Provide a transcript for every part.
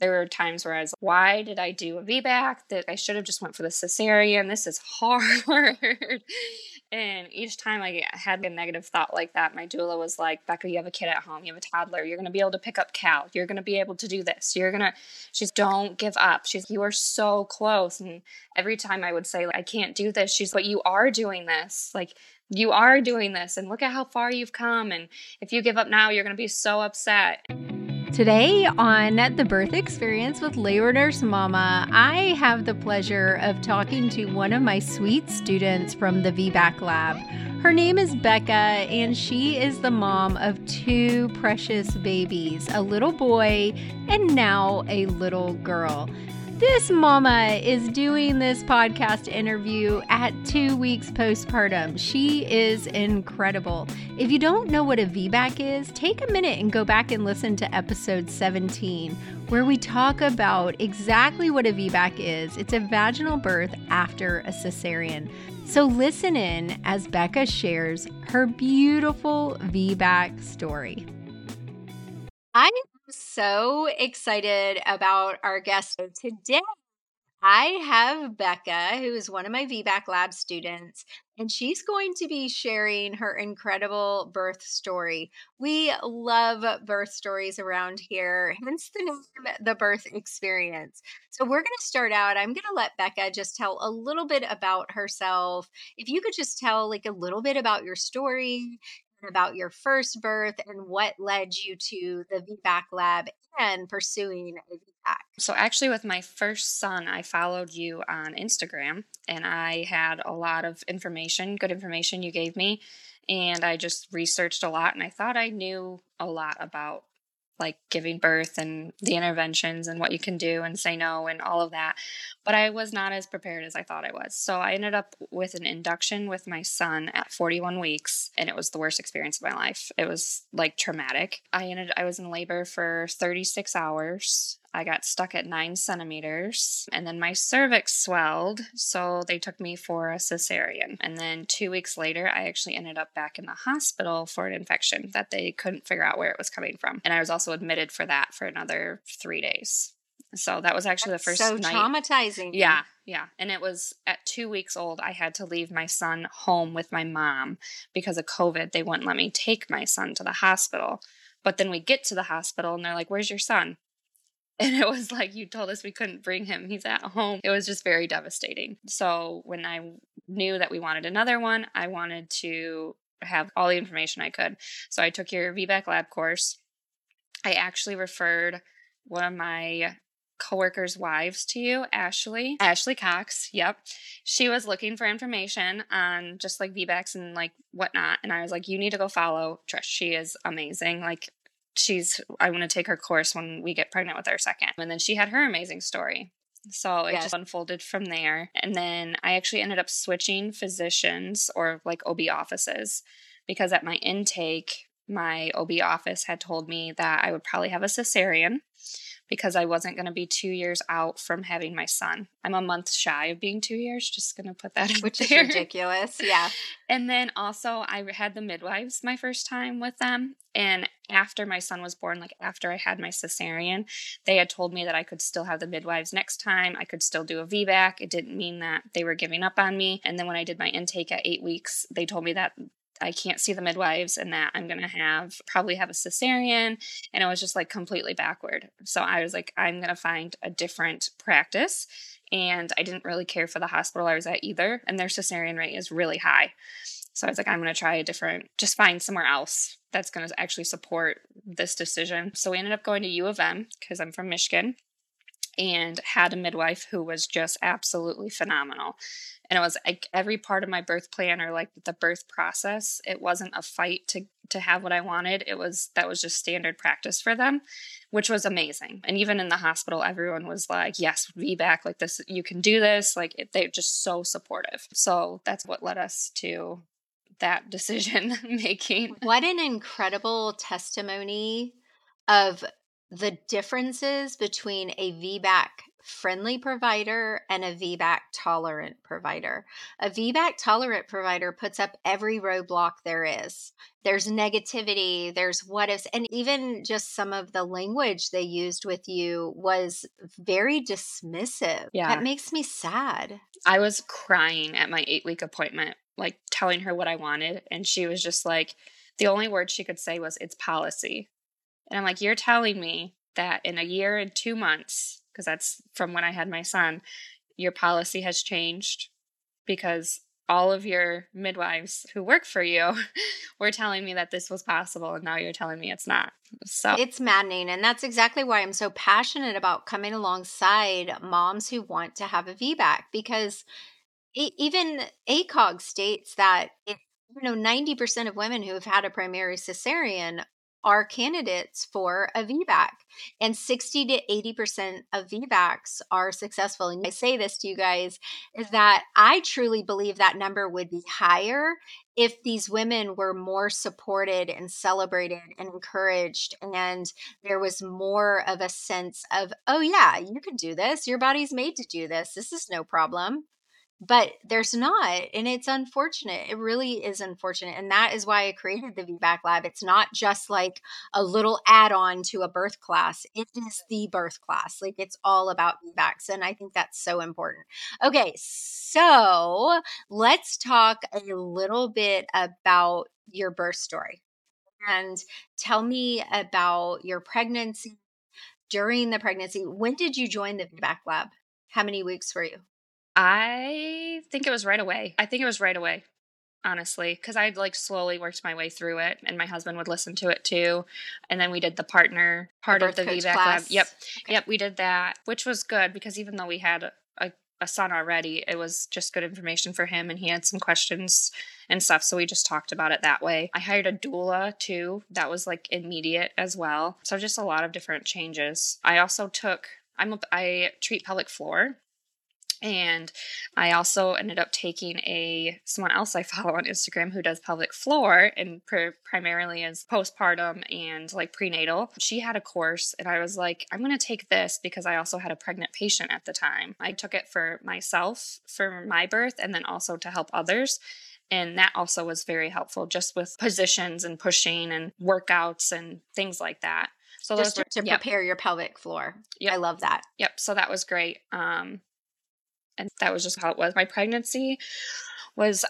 There were times where I was, why did I do a VBAC? That I should have just went for the cesarean. This is hard. and each time I had a negative thought like that, my doula was like, Becca, you have a kid at home. You have a toddler. You're going to be able to pick up Cal. You're going to be able to do this. You're going to, she's, don't give up. She's, you are so close. And every time I would say, like, I can't do this, she's, but you are doing this. Like, you are doing this. And look at how far you've come. And if you give up now, you're going to be so upset. Today on The Birth Experience with Labor Nurse Mama, I have the pleasure of talking to one of my sweet students from the VBAC lab. Her name is Becca, and she is the mom of two precious babies a little boy and now a little girl. This mama is doing this podcast interview at two weeks postpartum. She is incredible. If you don't know what a VBAC is, take a minute and go back and listen to episode 17, where we talk about exactly what a VBAC is. It's a vaginal birth after a cesarean. So listen in as Becca shares her beautiful VBAC story. I so excited about our guest today. I have Becca, who is one of my VBAC lab students, and she's going to be sharing her incredible birth story. We love birth stories around here, hence the name, The Birth Experience. So, we're going to start out. I'm going to let Becca just tell a little bit about herself. If you could just tell, like, a little bit about your story, about your first birth and what led you to the VBAC lab and pursuing a VBAC. So, actually, with my first son, I followed you on Instagram and I had a lot of information, good information you gave me. And I just researched a lot and I thought I knew a lot about like giving birth and the interventions and what you can do and say no and all of that. But I was not as prepared as I thought I was. So I ended up with an induction with my son at 41 weeks and it was the worst experience of my life. It was like traumatic. I ended I was in labor for 36 hours. I got stuck at nine centimeters, and then my cervix swelled, so they took me for a cesarean. And then two weeks later, I actually ended up back in the hospital for an infection that they couldn't figure out where it was coming from. And I was also admitted for that for another three days. So that was actually That's the first so night. traumatizing. Yeah, yeah. And it was at two weeks old, I had to leave my son home with my mom because of COVID. They wouldn't let me take my son to the hospital. But then we get to the hospital and they're like, Where's your son? And it was like, You told us we couldn't bring him. He's at home. It was just very devastating. So when I knew that we wanted another one, I wanted to have all the information I could. So I took your VBAC lab course. I actually referred one of my coworkers' wives to you, Ashley. Ashley Cox. Yep. She was looking for information on just like VBACs and like whatnot. And I was like, you need to go follow Trish. She is amazing. Like she's I want to take her course when we get pregnant with our second. And then she had her amazing story. So it Yes. just unfolded from there. And then I actually ended up switching physicians or like OB offices because at my intake, my OB office had told me that I would probably have a cesarean because I wasn't going to be two years out from having my son. I'm a month shy of being two years. Just going to put that out Which is ridiculous. Yeah. And then also, I had the midwives my first time with them. And after my son was born, like after I had my cesarean, they had told me that I could still have the midwives next time. I could still do a VBAC. It didn't mean that they were giving up on me. And then when I did my intake at eight weeks, they told me that I can't see the midwives and that I'm going to have probably have a cesarean. And it was just like completely backward. So I was like, I'm going to find a different practice. And I didn't really care for the hospital I was at either. And their cesarean rate is really high. So I was like, I'm going to try a different, just find somewhere else that's going to actually support this decision. So we ended up going to U of M because I'm from Michigan and had a midwife who was just absolutely phenomenal. And it was like every part of my birth plan or like the birth process, it wasn't a fight to to have what I wanted. It was that was just standard practice for them, which was amazing. And even in the hospital, everyone was like, "Yes, VBAC like this, you can do this." Like it, they're just so supportive. So that's what led us to that decision making. What an incredible testimony of the differences between a VBAC friendly provider and a VBAC tolerant provider. A VBAC tolerant provider puts up every roadblock there is. There's negativity, there's what ifs, and even just some of the language they used with you was very dismissive. Yeah. That makes me sad. I was crying at my eight week appointment, like telling her what I wanted. And she was just like, the only word she could say was, it's policy. And I'm like, you're telling me that in a year and two months, because that's from when I had my son, your policy has changed because all of your midwives who work for you were telling me that this was possible and now you're telling me it's not. So It's maddening. And that's exactly why I'm so passionate about coming alongside moms who want to have a VBAC because e- even ACOG states that if you know 90% of women who have had a primary cesarean are candidates for a VBAC, and 60 to 80% of VBACs are successful. And I say this to you guys is that I truly believe that number would be higher if these women were more supported and celebrated and encouraged, and there was more of a sense of, oh, yeah, you can do this. Your body's made to do this. This is no problem but there's not and it's unfortunate it really is unfortunate and that is why i created the vbac lab it's not just like a little add-on to a birth class it is the birth class like it's all about vbacs and i think that's so important. Okay so let's talk a little bit about your birth story and tell me about your pregnancy during the pregnancy when did you join the vbac lab? How many weeks were you I think it was right away. I think it was right away, honestly, because I'd like slowly worked my way through it, and my husband would listen to it too. And then we did the partner part of the birth coach VBAC lab. Yep, Okay. yep, we did that, which was good because even though we had a, a son already, it was just good information for him, and he had some questions and stuff. So we just talked about it that way. I hired a doula too. That was like immediate as well. So just a lot of different changes. I also took. I'm a, I treat pelvic floor and I also ended up taking a someone else I follow on Instagram who does pelvic floor and pr- primarily is postpartum and like prenatal. She had a course, and I was like, I'm going to take this because I also had a pregnant patient at the time. I took it for myself for my birth, and then also to help others. And that also was very helpful, just with positions and pushing and workouts and things like that. So just to, were to yep, prepare your pelvic floor Yep. i love that Yep. So that was great. Um, and that was just how it was. My pregnancy was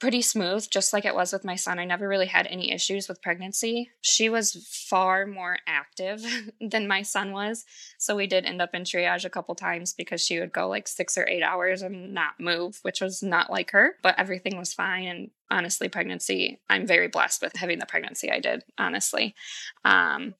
pretty smooth, just like it was with my son. I never really had any issues with pregnancy. She was far more active than my son was. So we did end up in triage a couple times because she would go like six or eight hours and not move, which was not like her, but everything was fine. And honestly, pregnancy, I'm very blessed with having the pregnancy I did, honestly. Um,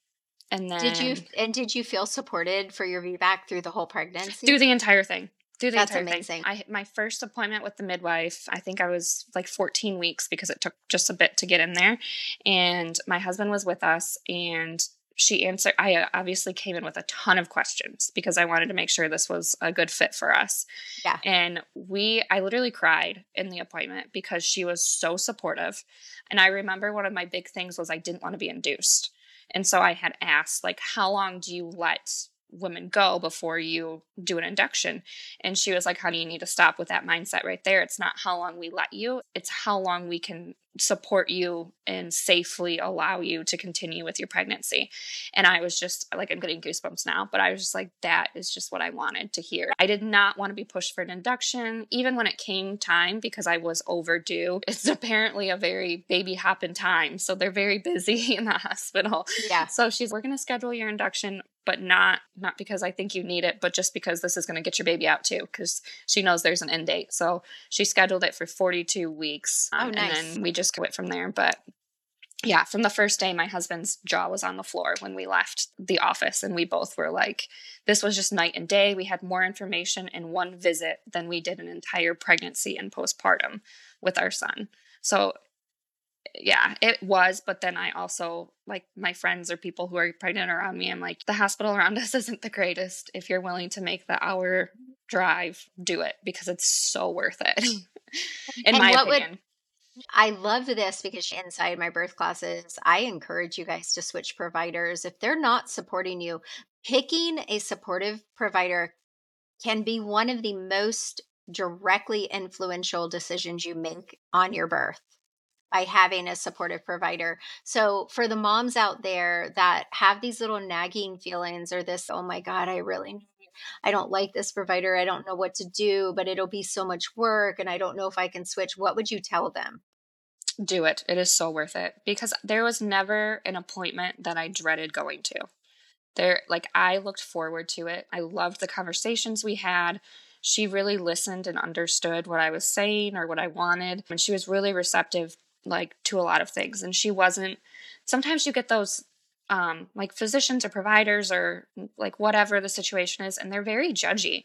and then did you and did you feel supported for your VBAC through the whole pregnancy? through the entire thing the That's entire amazing. thing. I my first appointment with the midwife, I think I was like 14 weeks because it took just a bit to get in there. And my husband was with us and she answered I uh, obviously came in with a ton of questions because I wanted to make sure this was a good fit for us. Yeah. And we I literally cried in the appointment because she was so supportive. And I remember one of my big things was I didn't want to be induced. And so I had asked like how long do you let women go before you do an induction. And she was like, honey, you need to stop with that mindset right there. It's not how long we let you, it's how long we can support you and safely allow you to continue with your pregnancy. And I was just like, I'm getting goosebumps now, but I was just like, that is just what I wanted to hear. I did not want to be pushed for an induction, even when it came time because I was overdue. It's apparently a very baby hopping time. So they're very busy in the hospital. yeah. So she's, we're going to schedule your induction, but not not because I think you need it, but just because this is going to get your baby out too, because she knows there's an end date. So she scheduled it for 42 weeks. Oh, um, nice. And then we just quit from there. But yeah, from the first day, my husband's jaw was on the floor when we left the office, and we both were like, this was just night and day. We had more information in one visit than we did an entire pregnancy and postpartum with our son. So yeah, it was. But then I also, like, my friends or people who are pregnant around me, I'm like, the hospital around us isn't the greatest. If you're willing to make the hour drive, do it because it's so worth it. Mm. In And my what would- opinion. I love this because inside my birth classes, I encourage you guys to switch providers. If they're not supporting you, picking a supportive provider can be one of the most directly influential decisions you make on your birth by having a supportive provider. So, for the moms out there that have these little nagging feelings or this, oh my God, I really I don't like this provider. I don't know what to do, but it'll be so much work and I don't know if I can switch. What would you tell them? Do it. It is so worth it because there was never an appointment that I dreaded going to. There like I looked forward to it. I loved the conversations we had. She really listened and understood what I was saying or what I wanted. And she was really receptive like to a lot of things and she wasn't sometimes you get those um like physicians or providers or like whatever the situation is and they're very judgy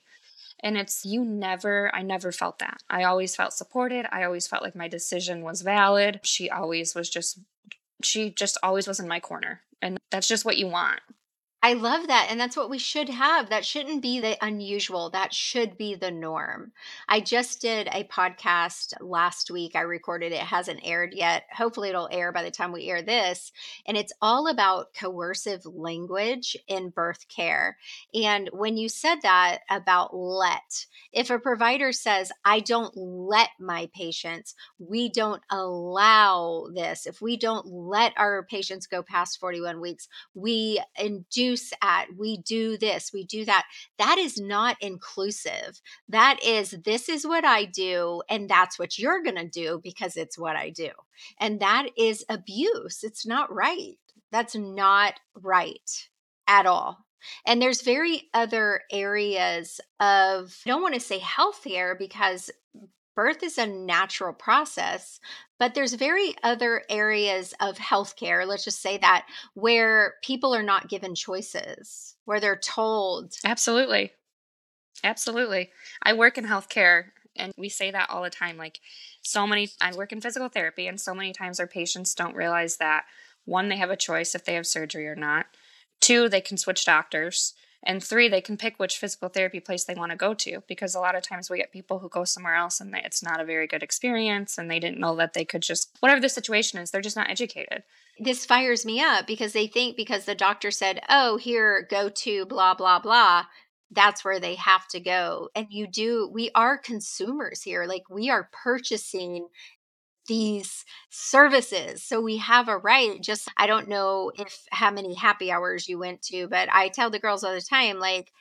and it's you never i never felt that. I always felt supported. I always felt like my decision was valid. She always was just she just always was in my corner and that's just what you want I love that. And that's what we should have. That shouldn't be the unusual. That should be the norm. I just did a podcast last week. I recorded it, hasn't aired yet. Hopefully, it'll air by the time we air this. And it's all about coercive language in birth care. And when you said that about let, if a provider says, I don't let my patients, we don't allow this, if we don't let our patients go past 41 weeks, we induce at, we do this, we do that. That is not inclusive. That is, this is what I do, and that's what you're going to do because it's what I do. And that is abuse. It's not right. That's not right at all. And there's very other areas of, I don't want to say healthcare because birth is a natural process, but there's very other areas of healthcare, let's just say that, where people are not given choices, where they're told. Absolutely. Absolutely. I work in healthcare and we say that all the time. Like, so many, I work in physical therapy, and so many times our patients don't realize that one, they have a choice if they have surgery or not. Two, they can switch doctors. And three, they can pick which physical therapy place they want to go to because a lot of times we get people who go somewhere else and it's not a very good experience and they didn't know that they could just, whatever the situation is, they're just not educated. This fires me up because they think because the doctor said, oh, here, go to blah, blah, blah, that's where they have to go. And you do, we are consumers here. Like we are purchasing these services. So we have a right. Just, I don't know if how many happy hours you went to, but I tell the girls all the time, like,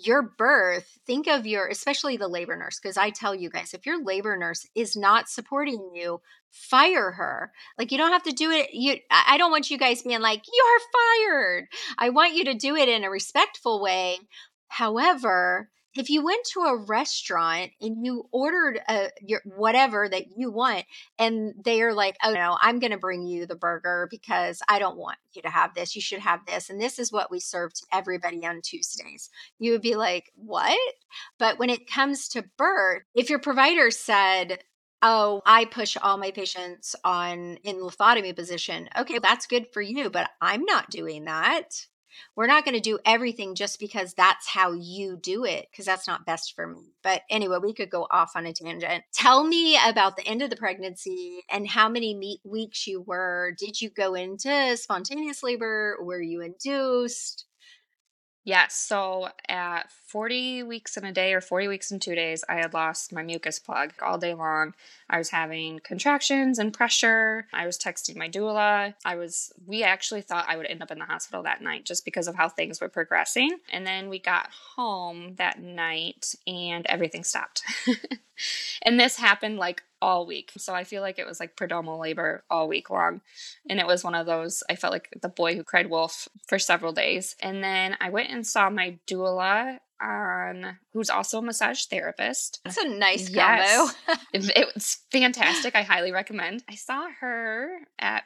your birth, think of your, especially the labor nurse, because I tell you guys, if your labor nurse is not supporting you, fire her. Like you don't have to do it. You, I don't want you guys being like, you're fired. I want you to do it in a respectful way. However, if you went to a restaurant and you ordered a your whatever that you want and they're like oh no i'm going to bring you the burger because i don't want you to have this you should have this and this is what we serve to everybody on tuesdays. You would be like what? But when it comes to birth if your provider said oh i push all my patients on in lithotomy position okay that's good for you but i'm not doing that we're not going to do everything just because that's how you do it, because that's not best for me. But anyway, we could go off on a tangent. Tell me about the end of the pregnancy and how many weeks you were. Did you go into spontaneous labor? Were you induced? Yes. So at 40 weeks in a day or 40 weeks in two days, I had lost my mucus plug all day long. I was having contractions and pressure. I was texting my doula. I was, we actually thought I would end up in the hospital that night just because of how things were progressing. And then we got home that night and everything stopped. and this happened like all week. So I feel like it was like prodromal labor all week long. And it was one of those, I felt like the boy who cried wolf for several days. And then I went and saw my doula on who's also a massage therapist. That's a nice yes. combo. it, it was fantastic. I highly recommend. I saw her at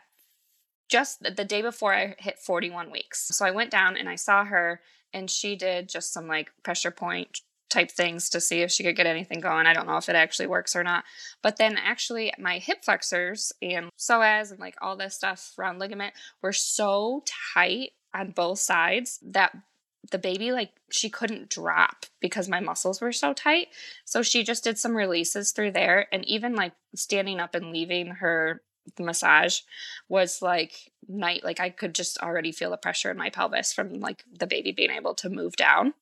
just the day before I hit 41 weeks. So I went down and I saw her and she did just some like pressure point type things to see if she could get anything going. I don't know if it actually works or not. But then actually my hip flexors and psoas and like all this stuff around ligament were so tight on both sides that the baby like she couldn't drop because my muscles were so tight. So she just did some releases through there and even like standing up and leaving her the massage was like night like I could just already feel the pressure in my pelvis from like the baby being able to move down.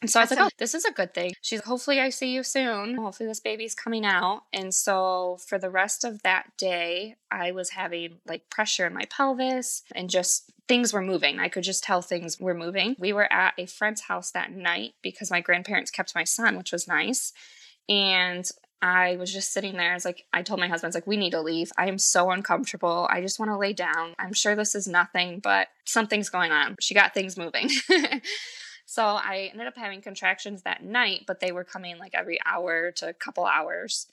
And so I was like, oh, this is a good thing. She's hopefully I see you soon. Hopefully this baby's coming out. And so for the rest of that day, I was having like pressure in my pelvis and just things were moving. I could just tell things were moving. We were at a friend's house that night because my grandparents kept my son, which was nice. And I was just sitting there. I was like, I told my husband, I was like, we need to leave. I am so uncomfortable. I just want to lay down. I'm sure this is nothing, but something's going on. She got things moving. So I ended up having contractions that night, but they were coming like every hour to a couple hours.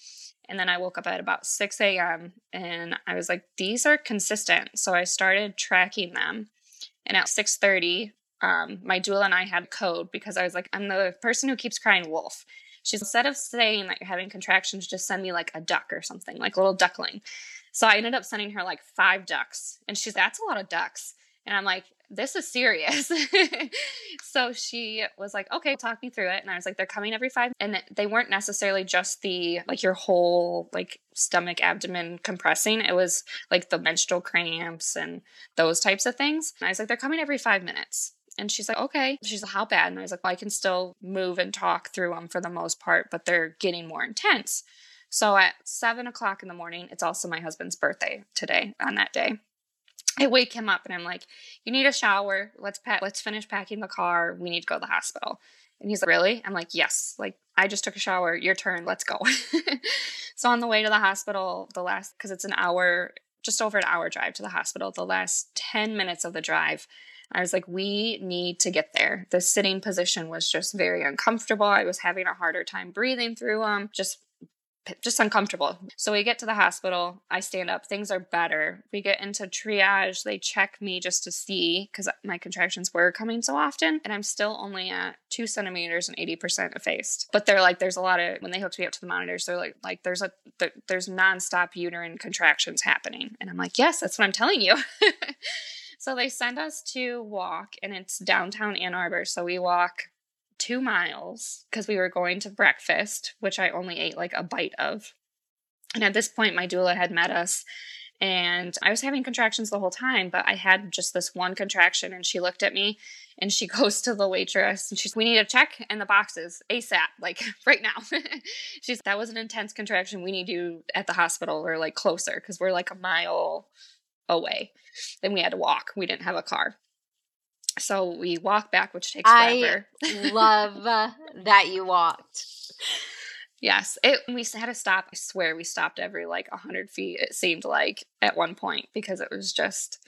And then I woke up at about 6 a.m. and I was like, these are consistent. So I started tracking them. And at 6:30, um, my doula and I had code because I was like, I'm the person who keeps crying wolf. She's instead of saying that you're having contractions, just send me like a duck or something, like a little duckling. So I ended up sending her like five ducks. And she's, that's a lot of ducks. And I'm like, this is serious. so she was like, okay, talk me through it. And I was like, they're coming every five. And they weren't necessarily just the, like your whole like stomach, abdomen compressing. It was like the menstrual cramps and those types of things. And I was like, they're coming every five minutes. And she's like, okay. She's like, how bad? And I was like, well, I can still move and talk through them for the most part, but they're getting more intense. So at seven o'clock in the morning, it's also my husband's birthday today on that day. I wake him up and I'm like, "You need a shower. Let's pack. Let's finish packing the car. We need to go to the hospital." And he's like, "Really?" I'm like, "Yes. Like I just took a shower. Your turn. Let's go." so on the way to the hospital, the last because it's an hour, just over an hour drive to the hospital. The last ten minutes of the drive, I was like, "We need to get there." The sitting position was just very uncomfortable. I was having a harder time breathing through them. Just just uncomfortable. So we get to the hospital. I stand up. Things are better. We get into triage. They check me just to see because my contractions were coming so often. And I'm still only at two centimeters and 80% effaced. But they're like, there's a lot of, when they hooked me up to the monitors, they're like, like there's a, there's nonstop uterine contractions happening. And I'm like, yes, that's what I'm telling you. so they send us to walk and it's downtown Ann Arbor. So we walk two miles because we were going to breakfast, which I only ate like a bite of. And at this point, my doula had met us and I was having contractions the whole time, but I had just this one contraction. And she looked at me and she goes to the waitress and she's, We need a check in the boxes ASAP, like right now. she's, That was an intense contraction. We need you at the hospital or like closer because we're like a mile away. Then we had to walk. We didn't have a car. So we walk back, which takes forever. I love uh, that you walked. Yes, it. We had to stop. I swear, we stopped every like hundred feet. It seemed like at one point because it was just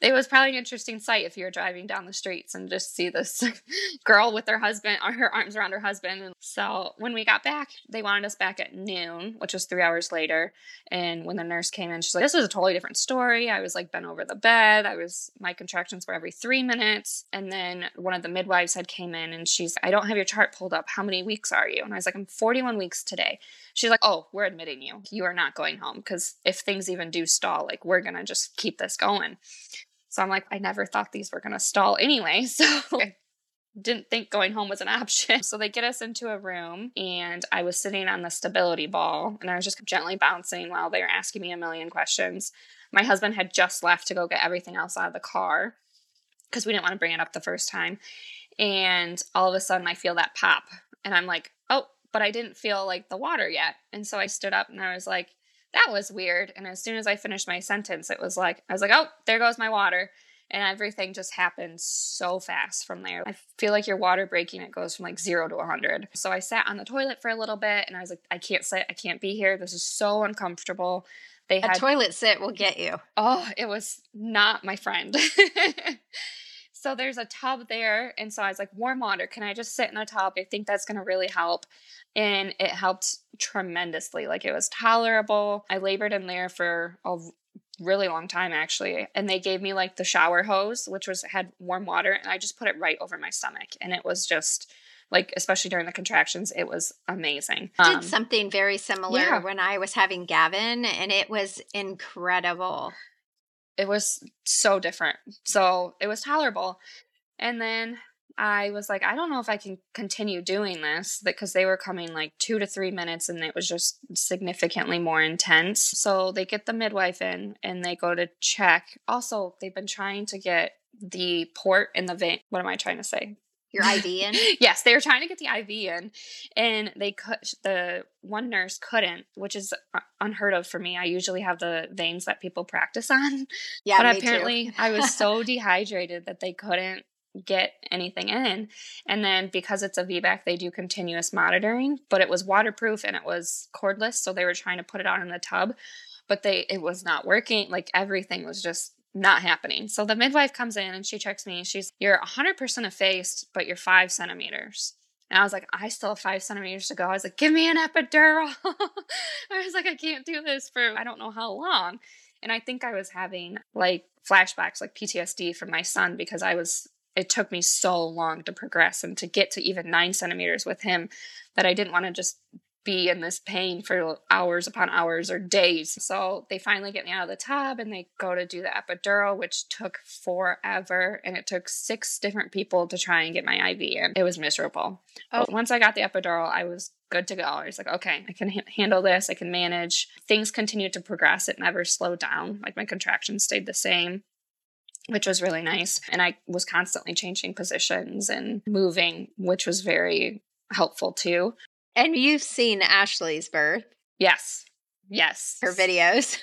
it was probably an interesting sight if you're driving down the streets and just see this girl with her husband or her arms around her husband. And so when we got back, they wanted us back at noon, which was three hours later. And when the nurse came in, she's like, This is a totally different story. I was like bent over the bed. I was my contractions were every three minutes. And then one of the midwives had came in and she's, I don't have your chart pulled up. How many weeks are you? And I was like, I'm 41 weeks today. She's like, Oh, we're admitting you. You are not going home because if things even do stall, like we're gonna just keep this going. So I'm like, I never thought these were going to stall anyway. So I didn't think going home was an option. So they get us into a room and I was sitting on the stability ball and I was just gently bouncing while they were asking me a million questions. My husband had just left to go get everything else out of the car because we didn't want to bring it up the first time. And all of a sudden I feel that pop and I'm like, oh, but I didn't feel like the water yet. And so I stood up and I was like, that was weird. And as soon as I finished my sentence, it was like, I was like, oh, there goes my water. And everything just happened so fast from there. I feel like your water breaking, it goes from like zero to 100. So I sat on the toilet for a little bit and I was like, I can't sit, I can't be here. This is so uncomfortable. They had, a toilet sit will get you. Oh, it was not my friend. So there's a tub there. And so I was like, warm water. Can I just sit in a tub? I think that's going to really help. And it helped tremendously. Like it was tolerable. I labored in there for a really long time actually. And they gave me like the shower hose, which was had warm water. And I just put it right over my stomach. And it was just like especially during the contractions it was amazing I did um, something very similar yeah. when i was having gavin and it was incredible it was so different. So it was tolerable. And then I was like, I don't know if I can continue doing this because they were coming like two to three minutes and it was just significantly more intense. So they get the midwife in and they go to check. Also, they've been trying to get the port in the vein. What am I trying to say? your IV in? yes, they were trying to get the IV in, and they could. The one nurse couldn't, which is unheard of for me. I usually have the veins that people practice on. Yeah, but apparently I was so dehydrated that they couldn't get anything in. And then because it's a VBAC, they do continuous monitoring, but it was waterproof and it was cordless, so they were trying to put it out in the tub, but they it was not working. Like everything was just not happening. So the midwife comes in and she checks me. She's, You're 100% effaced, but you're five centimeters. And I was like, I still have five centimeters to go. I was like, Give me an epidural. I was like, I can't do this for I don't know how long. And I think I was having like flashbacks, like PTSD from my son because I was, it took me so long to progress and to get to even nine centimeters with him that I didn't want to just be in this pain for hours upon hours or days. So they finally get me out of the tub and they go to do the epidural, which took forever. And it took six different people to try and get my IV in. It was miserable. Oh. But once I got the epidural, I was good to go. I was like, okay, I can ha- handle this. I can manage. Things continued to progress. It never slowed down. Like my contractions stayed the same which was really nice. And I was constantly changing positions and moving, which was very helpful too. And you've seen Ashley's birth. Yes. Yes. Her videos.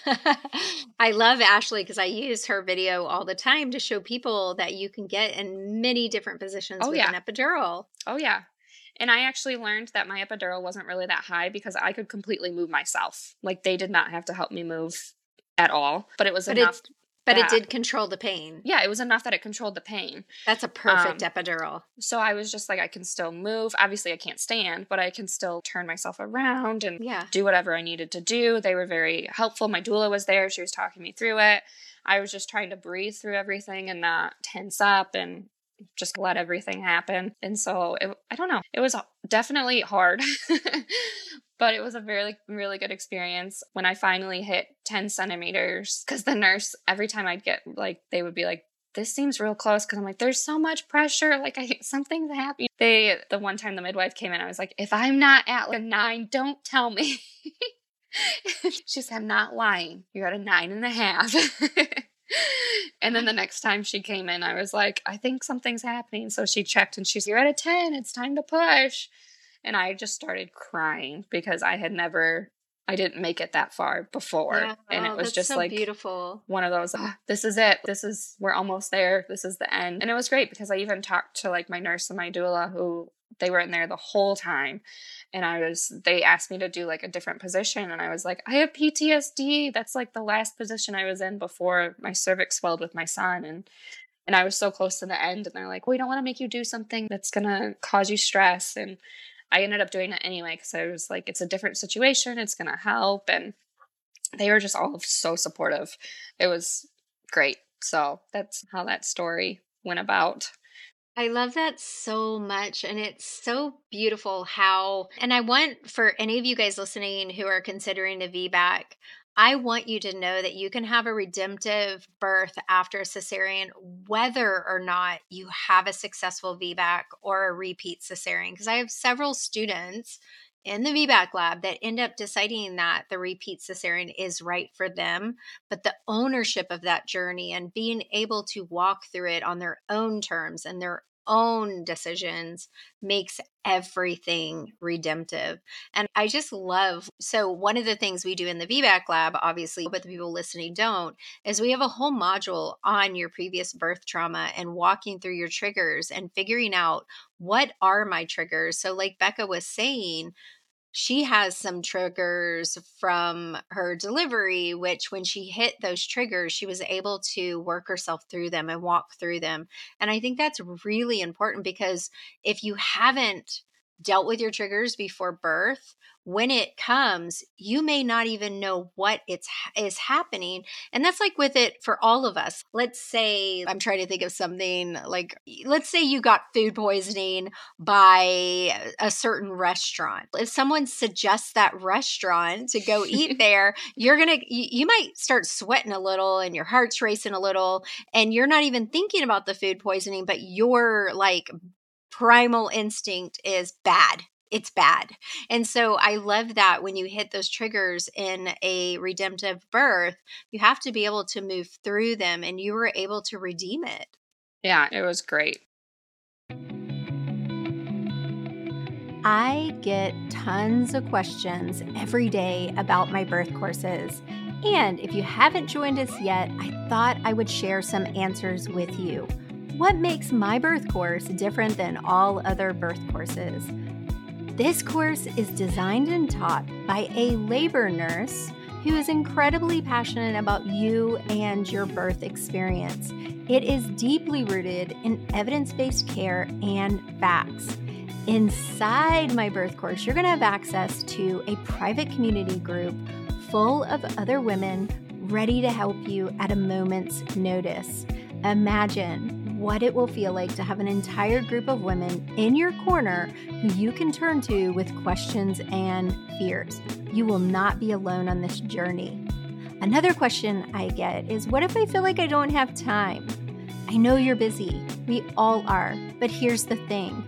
I love Ashley because I use her video all the time to show people that you can get in many different positions oh, with yeah. an epidural. Oh, yeah. And I actually learned that my epidural wasn't really that high because I could completely move myself. Like they did not have to help me move at all, but it was but enough but it did control the pain. Yeah, it was enough that it controlled the pain. That's a perfect um, epidural. So I was just like, I can still move. Obviously, I can't stand, but I can still turn myself around and yeah. do whatever I needed to do. They were very helpful. My doula was there. She was talking me through it. I was just trying to breathe through everything and not tense up and just let everything happen. And so it, I don't know, it was definitely hard, but it was a really, really good experience when I finally hit 10 centimeters. Because the nurse, every time I'd get like, they would be like, this seems real close because I'm like, there's so much pressure. Like, I something's happening. They, the one time the midwife came in, I was like, if I'm not at like a nine, don't tell me. she said, I'm not lying. You're at a nine and a half. and then the next time she came in, I was like, I think something's happening. So she checked and she's, You're at a 10. It's time to push. And I just started crying because I had never, I didn't make it that far before. Yeah. And it oh, was just so like beautiful. One of those, oh, this is it. This is, we're almost there. This is the end. And it was great because I even talked to like my nurse and my doula who they were in there the whole time and i was they asked me to do like a different position and i was like i have ptsd that's like the last position i was in before my cervix swelled with my son and and i was so close to the end and they're like we don't want to make you do something that's gonna cause you stress and i ended up doing it anyway because i was like it's a different situation it's gonna help and they were just all so supportive it was great so that's how that story went about I love that so much. And it's so beautiful how, and I want for any of you guys listening who are considering a VBAC, I want you to know that you can have a redemptive birth after a cesarean, whether or not you have a successful VBAC or a repeat cesarean. Because I have several students in the VBAC lab that end up deciding that the repeat cesarean is right for them, but the ownership of that journey and being able to walk through it on their own terms and their own decisions makes everything redemptive. And I just love so one of the things we do in the VBAC lab, obviously, but the people listening don't, is we have a whole module on your previous birth trauma and walking through your triggers and figuring out what are my triggers. So, like Becca was saying, she has some triggers from her delivery, which when she hit those triggers, she was able to work herself through them and walk through them. And I think that's really important because if you haven't dealt with your triggers before birth when it comes you may not even know what it's is happening and that's like with it for all of us. Let's say i'm trying to think of something like let's say you got food poisoning by a certain restaurant. If someone suggests that restaurant to go eat there you're gonna you, you might start sweating a little and your heart's racing a little and you're not even thinking about the food poisoning but you're like primal instinct is bad it's bad. And so I love that when you hit those triggers in a redemptive birth, you have to be able to move through them and you were able to redeem it. Yeah, it was great. I get tons of questions every day about my birth courses. And if you haven't joined us yet, I thought I would share some answers with you. What makes my birth course different than all other birth courses? This course is designed and taught by a labor nurse who is incredibly passionate about you and your birth experience. It is deeply rooted in evidence based care and facts. Inside my birth course, you're going to have access to a private community group full of other women ready to help you at a moment's notice. Imagine what it will feel like to have an entire group of women in your corner who you can turn to with questions and fears. You will not be alone on this journey. Another question I get is What if I feel like I don't have time? I know you're busy. We all are. But here's the thing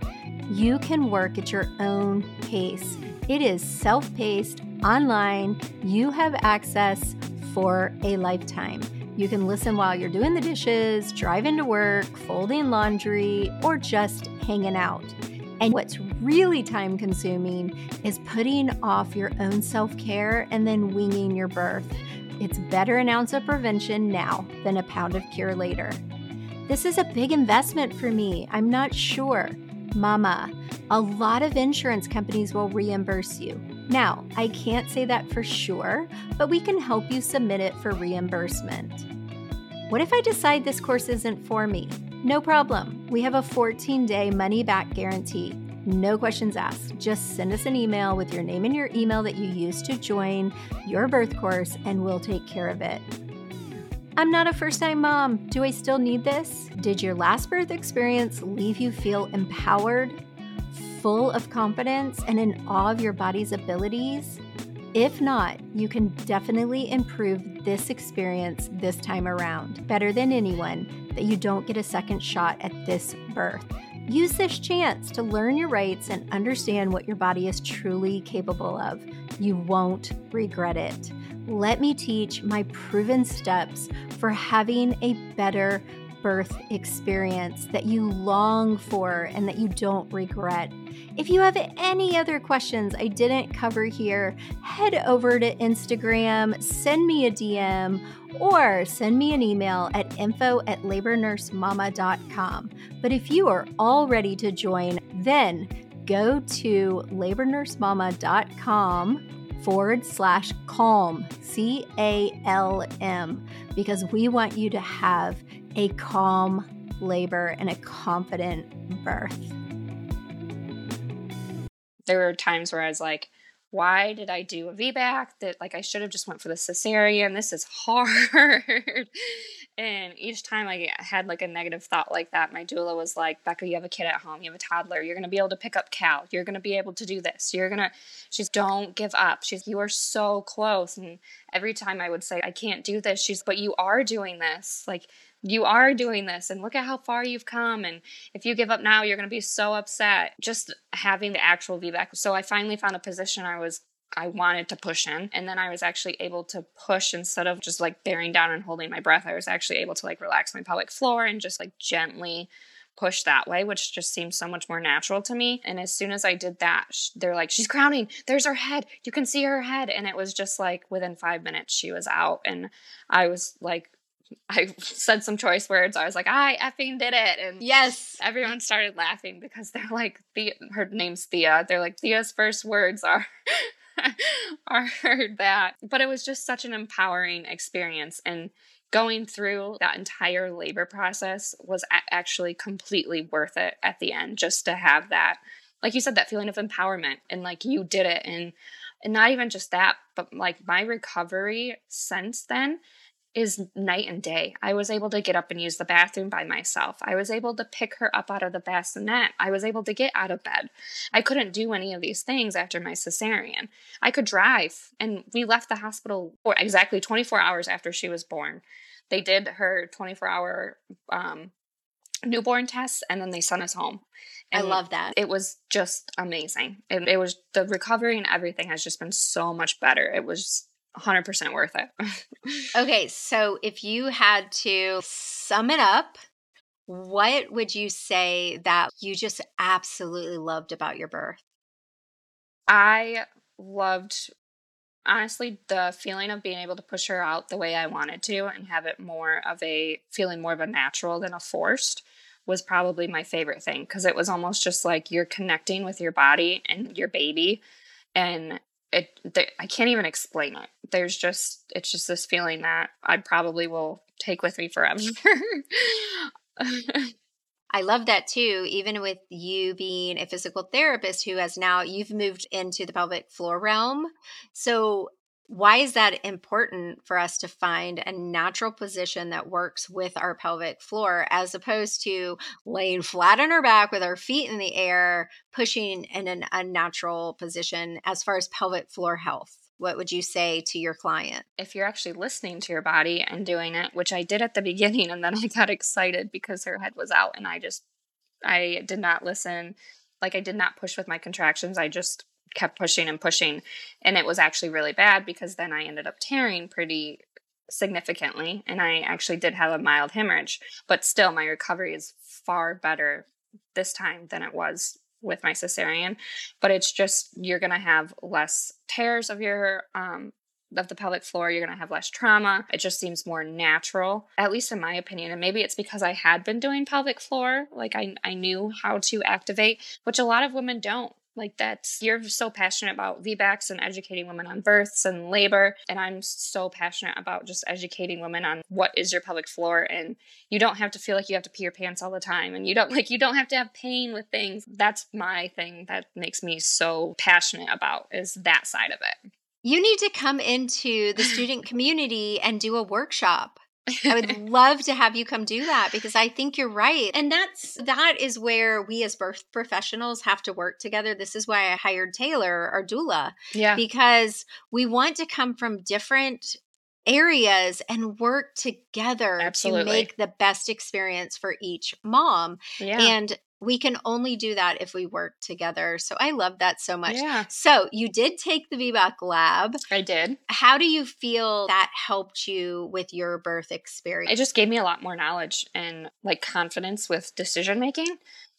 you can work at your own pace. It is self paced, online. You have access for a lifetime. You can listen while you're doing the dishes, driving to work, folding laundry, or just hanging out. And what's really time consuming is putting off your own self care and then winging your birth. It's better an ounce of prevention now than a pound of cure later. This is a big investment for me. I'm not sure. Mama, a lot of insurance companies will reimburse you. Now, I can't say that for sure, but we can help you submit it for reimbursement. What if I decide this course isn't for me? No problem. We have a 14 day money back guarantee. No questions asked. Just send us an email with your name and your email that you used to join your birth course, and we'll take care of it. I'm not a first time mom. Do I still need this? Did your last birth experience leave you feel empowered, full of confidence, and in awe of your body's abilities? If not, you can definitely improve this experience this time around better than anyone that you don't get a second shot at this birth. Use this chance to learn your rights and understand what your body is truly capable of. You won't regret it let me teach my proven steps for having a better birth experience that you long for and that you don't regret. If you have any other questions I didn't cover here, head over to Instagram, send me a DM, or send me an email at info at labornursemama.com. But if you are all ready to join, then go to labornursemama.com forward slash calm, C A L M, because we want you to have a calm labor and a confident birth. There were times where I was like, why did I do a VBAC? That like I should have just went for the cesarean. This is hard. and each time I had like a negative thought like that, my doula was like, Becca, you have a kid at home, you have a toddler, you're gonna be able to pick up Cal, you're gonna be able to do this, you're gonna she's don't give up. She's you are so close. And every time I would say, I can't do this, she's but you are doing this. Like you are doing this and look at how far you've come and if you give up now you're going to be so upset just having the actual VBAC so i finally found a position i was i wanted to push in and then i was actually able to push instead of just like bearing down and holding my breath i was actually able to like relax my pelvic floor and just like gently push that way, which just seems so much more natural to me. And as soon as I did that, they're like, she's crowning. There's her head. You can see her head. And it was just like within five minutes, she was out. And I was like I said some choice words. I was like, I effing did it. And yes, everyone started laughing because they're like, Thea, her name's Thea. They're like, Thea's first words are, are heard that. But it was just such an empowering experience. And going through that entire labor process was a- actually completely worth it at the end just to have that, like you said, that feeling of empowerment and like you did it. And, and not even just that, but like my recovery since then is night and day. I was able to get up and use the bathroom by myself. I was able to pick her up out of the bassinet. I was able to get out of bed. I couldn't do any of these things after my cesarean. I could drive, and we left the hospital for exactly 24 hours after she was born. They did her 24 hour um, newborn tests, and then they sent us home. And I love that. It was just amazing. It, it was the recovery and everything has just been so much better. It was 100% worth it. okay, so if you had to sum it up, what would you say that you just absolutely loved about your birth? I loved honestly the feeling of being able to push her out the way I wanted to and have it more of a feeling more of a natural than a forced was probably my favorite thing because it was almost just like you're connecting with your body and your baby and it I can't even explain it. There's just it's just this feeling that I probably will take with me forever. I love that too, even with you being a physical therapist who has now you've moved into the pelvic floor realm. So why is that important for us to find a natural position that works with our pelvic floor as opposed to laying flat on our back with our feet in the air, pushing in an unnatural position as far as pelvic floor health? What would you say to your client? If you're actually listening to your body and doing it, which I did at the beginning, and then I got excited because her head was out and I just, I did not listen. Like I did not push with my contractions. I just kept pushing and pushing. And it was actually really bad because then I ended up tearing pretty significantly. And I actually did have a mild hemorrhage. But still, my recovery is far better this time than it was with my cesarean. But it's just, you're going to have less tears of your, um, of the pelvic floor, you're going to have less trauma. It just seems more natural, at least in my opinion. And maybe it's because I had been doing pelvic floor, like I, I knew how to activate, which a lot of women don't. Like that's you're so passionate about VBACs and educating women on births and labor, and I'm so passionate about just educating women on what is your pelvic floor, and you don't have to feel like you have to pee your pants all the time, and you don't like you don't have to have pain with things. That's my thing that makes me so passionate about is that side of it. You need to come into the student community and do a workshop I would love to have you come do that because I think you're right. And that's that is where we as birth professionals have to work together. This is why I hired Taylor, our doula. Yeah. Because we want to come from different areas and work together Absolutely. to make the best experience for each mom. Yeah. And we can only do that if we work together. So I love that so much. Yeah. So you did take the VBAC lab. I did. How do you feel that helped you with your birth experience? It just gave me a lot more knowledge and like confidence with decision making.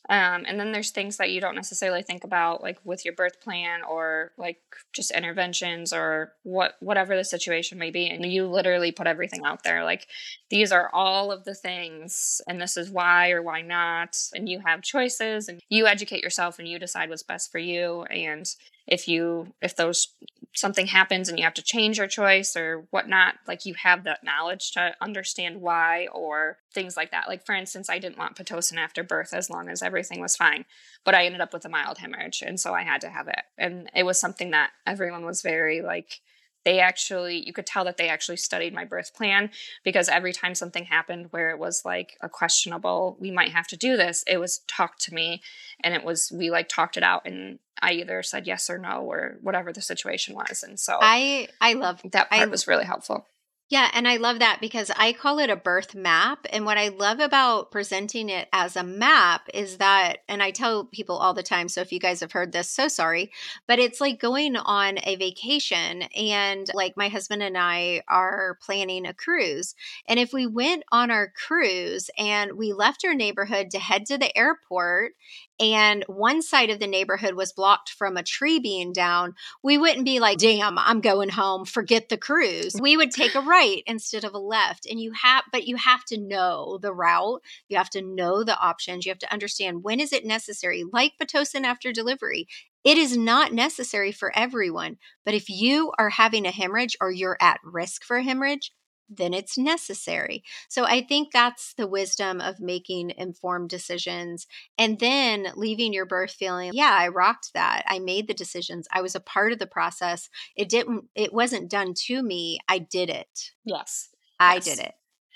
Um, and then there's things that you don't necessarily think about, like with your birth plan or like just interventions or what whatever the situation may be. And you literally put everything out there. Like these are all of the things, and this is why or why not. And you have choices, and you educate yourself, and you decide what's best for you. And if you if those something happens and you have to change your choice or whatnot, like you have that knowledge to understand why or things like that. Like for instance, I didn't want pitocin after birth as long as everything was fine, but I ended up with a mild hemorrhage, and so I had to have it. And it was something that everyone was very like they actually you could tell that they actually studied my birth plan because every time something happened where it was like a questionable we might have to do this it was talked to me and it was we like talked it out and i either said yes or no or whatever the situation was and so i i love that part I, was really helpful yeah, and I love that because I call it a birth map. And what I love about presenting it as a map is that, and I tell people all the time, so if you guys have heard this, so sorry, but it's like going on a vacation. And like my husband and I are planning a cruise. And if we went on our cruise and we left our neighborhood to head to the airport and one side of the neighborhood was blocked from a tree being down, we wouldn't be like, damn, I'm going home, forget the cruise. We would take a right instead of a left. And you have, but you have to know the route, you have to know the options, you have to understand when is it necessary, like Pitocin after delivery. It is not necessary for everyone, but if you are having a hemorrhage or you're at risk for a hemorrhage, then it's necessary. So I think that's the wisdom of making informed decisions and then leaving your birth feeling, yeah, I rocked that. I made the decisions. I was a part of the process. It didn't it wasn't done to me. I did it. Yes. I yes. did it.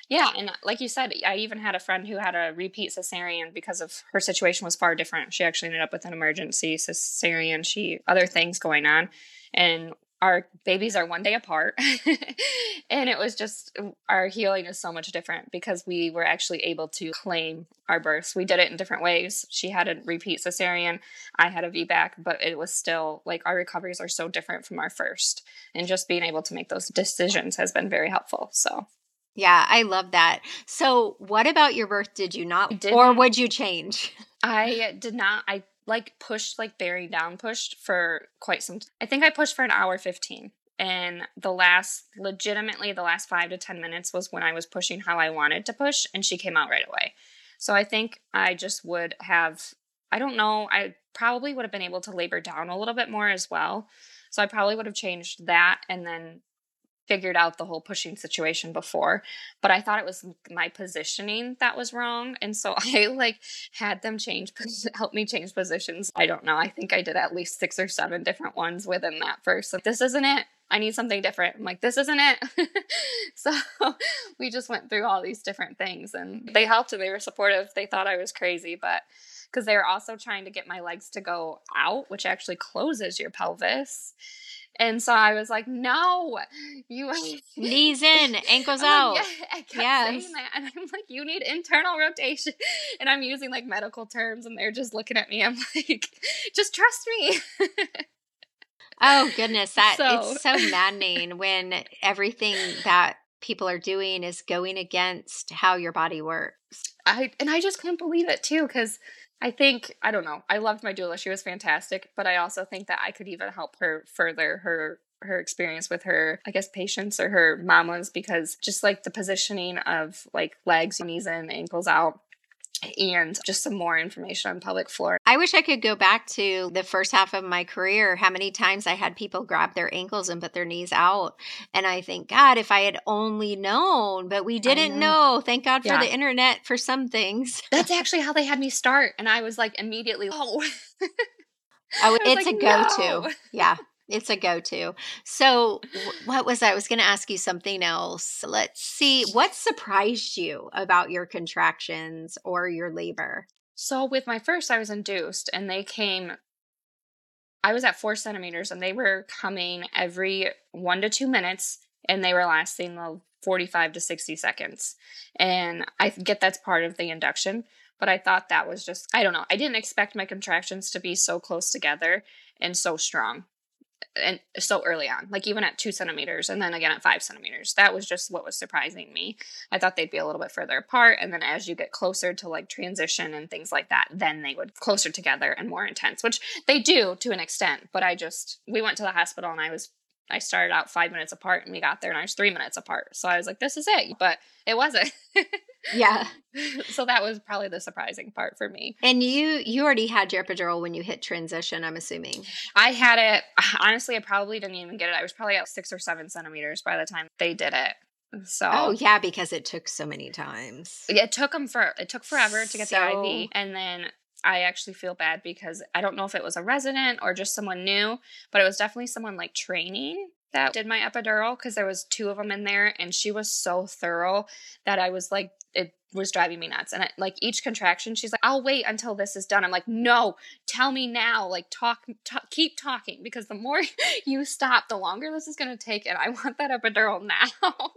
Yeah, and uh, like you said, I even had a friend who had a repeat cesarean because of her situation was far different. She actually ended up with an emergency cesarean. She other things going on, and our babies are one day apart and it was just our healing is so much different because we were actually able to claim our births we did it in different ways she had a repeat cesarean i had a vbac but it was still like our recoveries are so different from our first and just being able to make those decisions has been very helpful so yeah, I love that. So, what about your birth did you not, or would you change? I did not. I like pushed like bearing down pushed for quite some I think I pushed for an hour 15 and the last legitimately the last 5 to 10 minutes was when I was pushing how I wanted to push and she came out right away. So I think I just would have I don't know, I probably would have been able to labor down a little bit more as well. So I probably would have changed that and then figured out the whole pushing situation before but i thought it was my positioning that was wrong and so i like had them change help me change positions. I don't know i think i did at least six or seven different ones within that first like this isn't it. I need something different. I'm like this isn't it. So we just went through all these different things and they helped and they were supportive. They thought i was crazy but because they're also trying to get my legs to go out which actually closes your pelvis and so I was like, no, you knees in, ankles out. Like, yeah, I kept yes. saying that. And I'm like, you need internal rotation. And I'm using like medical terms and they're just looking at me. I'm like, just trust me. oh goodness. That so. it's so maddening when everything that people are doing is going against how your body works. I and I just couldn't believe it too, because I think I don't know. I loved my doula; she was fantastic. But I also think that I could even help her further her her experience with her, I guess, patients or her mamas because just like the positioning of like legs, knees in, ankles out, and just some more information on pelvic floor. I wish I could go back to the first half of my career, how many times I had people grab their ankles and put their knees out. And I think, God, if I had only known, but we didn't know. know. Thank God yeah. for the internet for some things. That's actually how they had me start. And I was like, immediately, oh. oh, it's like, a go to. No. Yeah. It's a go to. So, what was I? I was going to ask you something else. Let's see. What surprised you about your contractions or your labor? So, with my first, I was induced and they came. I was at four centimeters and they were coming every one to two minutes and they were lasting the 45 to 60 seconds. And I get that's part of the induction, but I thought that was just, I don't know. I didn't expect my contractions to be so close together and so strong and so early on, like even at two centimeters and then again at five centimeters. That was just what was surprising me. I thought they'd be a little bit further apart. And then as you get closer to like transition and things like that, then they would closer together and more intense, which they do to an extent. But I just, we went to the hospital and I was I started out five minutes apart and we got there and I was three minutes apart. So I was like, this is it. But it wasn't. yeah. So that was probably the surprising part for me. And you you already had your epidural when you hit transition, I'm assuming. I had it honestly, I probably didn't even get it. I was probably at six or seven centimeters by the time they did it. So Oh yeah, because it took so many times. It took them for it took forever to get so... the IV. And then I actually feel bad because I don't know if it was a resident or just someone new, but it was definitely someone like training that did my epidural because there was two of them in there and she was so thorough that I was like it was driving me nuts and I, like each contraction she's like I'll wait until this is done. I'm like no, tell me now. Like talk, talk keep talking because the more you stop the longer this is going to take and I want that epidural now.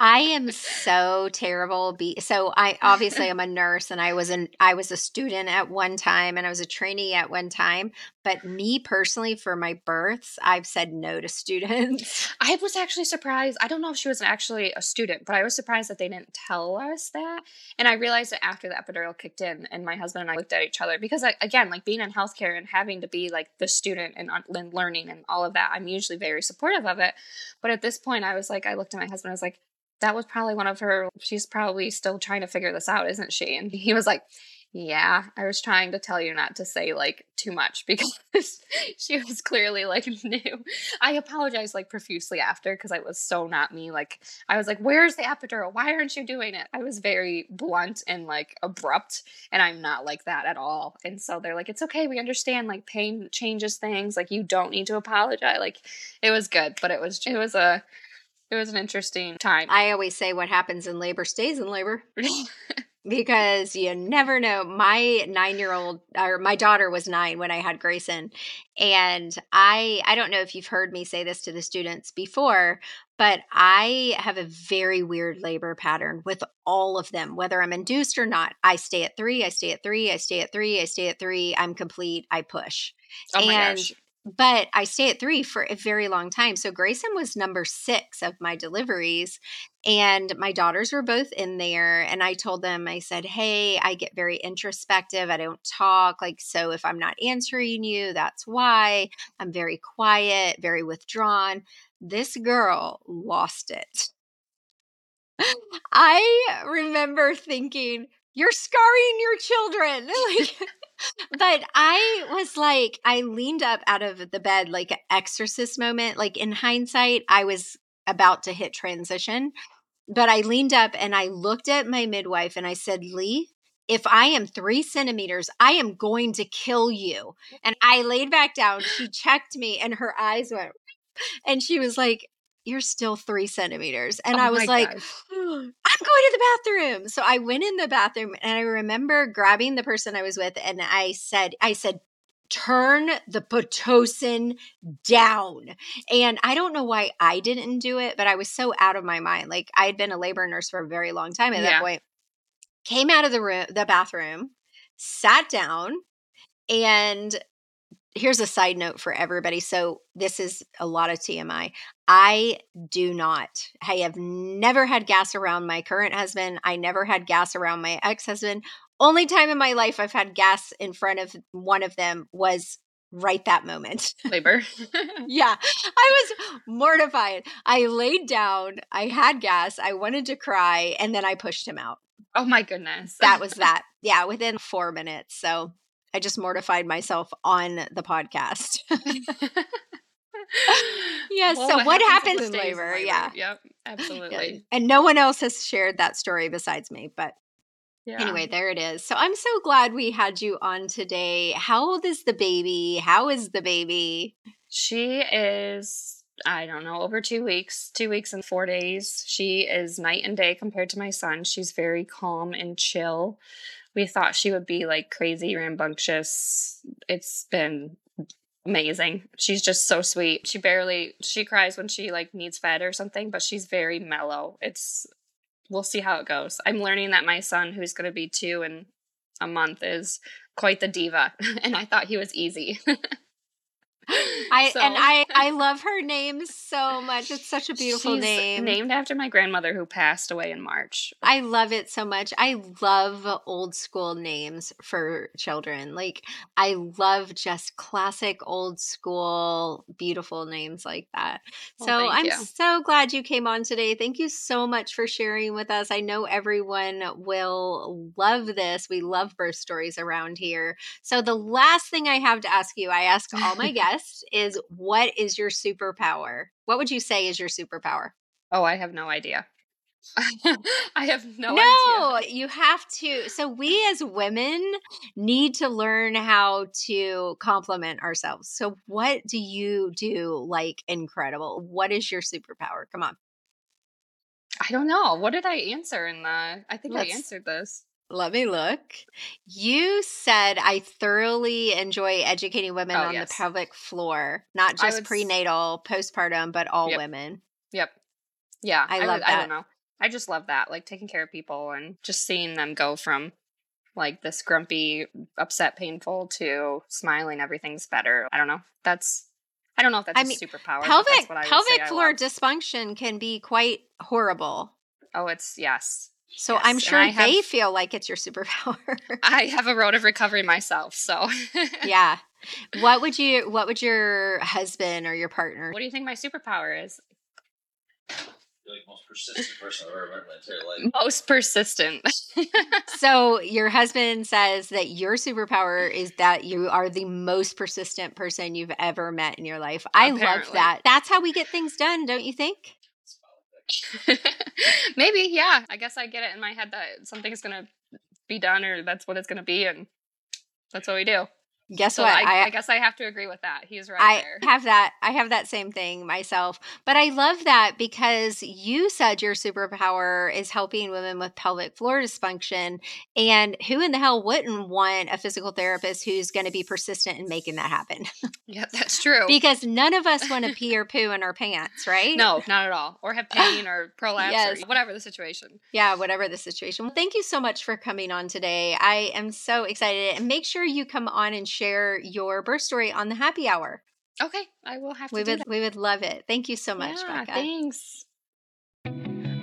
I am so terrible. Be so I obviously I'm a nurse and I was an I was a student at one time and I was a trainee at one time. But me personally, for my births, I've said no to students. I was actually surprised. I don't know if she was actually a student, but I was surprised that they didn't tell us that. And I realized it after the epidural kicked in, and my husband and I looked at each other because, I, again, like being in healthcare and having to be like the student and, and learning and all of that, I'm usually very supportive of it. But at this point, I was like, I looked at my husband, I was like, that was probably one of her she's probably still trying to figure this out isn't she? And he was like yeah i was trying to tell you not to say like too much because she was clearly like new. I apologized like profusely after because i was so not me like i was like where's the epidural? Why aren't you doing it? I was very blunt and like abrupt and i'm not like that at all. And so they're like it's okay we understand like pain changes things like you don't need to apologize. Like it was good but it was it was a it was an interesting time. I always say what happens in labor stays in labor. because you never know. My nine year old or my daughter was nine when I had Grayson. And I I don't know if you've heard me say this to the students before, but I have a very weird labor pattern with all of them, whether I'm induced or not. I stay at three, I stay at three, I stay at three, I stay at three, I'm complete, I push. Oh and but I stay at three for a very long time. So Grayson was number six of my deliveries. And my daughters were both in there. And I told them, I said, Hey, I get very introspective. I don't talk. Like, so if I'm not answering you, that's why. I'm very quiet, very withdrawn. This girl lost it. I remember thinking, you're scarring your children. like, but I was like, I leaned up out of the bed like an exorcist moment. Like in hindsight, I was about to hit transition, but I leaned up and I looked at my midwife and I said, Lee, if I am three centimeters, I am going to kill you. And I laid back down. She checked me and her eyes went, and she was like, you're still three centimeters. And oh I was like, I'm going to the bathroom. So I went in the bathroom and I remember grabbing the person I was with and I said, I said, turn the Pitocin down. And I don't know why I didn't do it, but I was so out of my mind. Like I had been a labor nurse for a very long time at yeah. that point. Came out of the room, the bathroom, sat down, and here's a side note for everybody. So this is a lot of TMI. I do not. I have never had gas around my current husband. I never had gas around my ex-husband. Only time in my life I've had gas in front of one of them was right that moment. Labor. yeah. I was mortified. I laid down, I had gas, I wanted to cry, and then I pushed him out. Oh my goodness. that was that. Yeah, within four minutes. So I just mortified myself on the podcast. yeah. Well, so what, what happens, labor? labor? Yeah. Yep. Absolutely. Yeah. And no one else has shared that story besides me. But yeah. anyway, there it is. So I'm so glad we had you on today. How old is the baby? How is the baby? She is I don't know, over two weeks, two weeks and four days. She is night and day compared to my son. She's very calm and chill we thought she would be like crazy rambunctious. It's been amazing. She's just so sweet. She barely she cries when she like needs fed or something, but she's very mellow. It's we'll see how it goes. I'm learning that my son who's going to be 2 in a month is quite the diva and I thought he was easy. I so. and I I love her name so much. It's such a beautiful She's name. Named after my grandmother who passed away in March. I love it so much. I love old school names for children. Like I love just classic old school beautiful names like that. Well, so I'm you. so glad you came on today. Thank you so much for sharing with us. I know everyone will love this. We love birth stories around here. So the last thing I have to ask you, I ask all my guests is what is your superpower? What would you say is your superpower? Oh, I have no idea. I have no, no idea. you have to. So we as women need to learn how to compliment ourselves. So what do you do like incredible? What is your superpower? Come on. I don't know. What did I answer in the I think Let's, I answered this. Let me look. You said I thoroughly enjoy educating women oh, on yes. the pelvic floor, not just prenatal, postpartum, but all yep. women. Yep. Yeah. I, I love that. I don't know. I just love that. Like taking care of people and just seeing them go from like this grumpy, upset, painful to smiling, everything's better. I don't know. That's I don't know if that's I a mean, superpower. Pelvic pelvic floor dysfunction can be quite horrible. Oh, it's yes. So yes, I'm sure have, they feel like it's your superpower. I have a road of recovery myself, so yeah. What would you what would your husband or your partner What do you think my superpower is? like most persistent person I've ever met in my entire life. Most persistent. so your husband says that your superpower is that you are the most persistent person you've ever met in your life. I Apparently. love that. That's how we get things done, don't you think? Maybe, yeah. I guess I get it in my head that something's gonna be done or that's what it's gonna be and that's what we do. Guess so what? I, I, I, guess I have to agree with that. He's right I there. have that. I have that same thing myself. But I love that because you said your superpower is helping women with pelvic floor dysfunction. And who in the hell wouldn't want a physical therapist who's going to be persistent in making that happen? yeah, that's true. because none of us want to pee or poo in our pants, right? No, not at all. Or have pain or prolapse yes. or whatever the situation. Yeah, whatever the situation. Well, thank you so much for coming on today. I am so excited. And make sure you come on and share your birth story on the happy hour. Okay, I will have to. We would we would love it. Thank you so much, yeah, Becca. Thanks.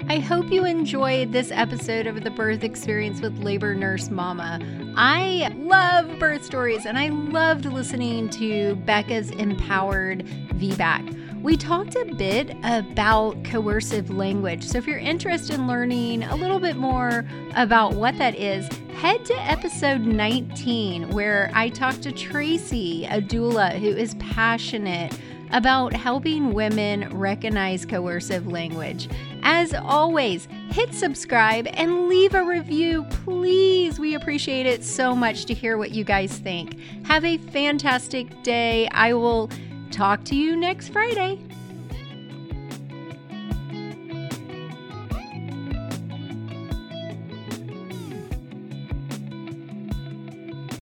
I hope you enjoyed this episode of the birth experience with labor nurse mama. I love birth stories and I loved listening to Becca's empowered VBAC. We talked a bit about coercive language. So if you're interested in learning a little bit more about what that is, head to episode 19 where I talked to Tracy, a doula who is passionate about helping women recognize coercive language. As always, hit subscribe and leave a review, please. We appreciate it so much to hear what you guys think. Have a fantastic day. I will Talk to you next Friday.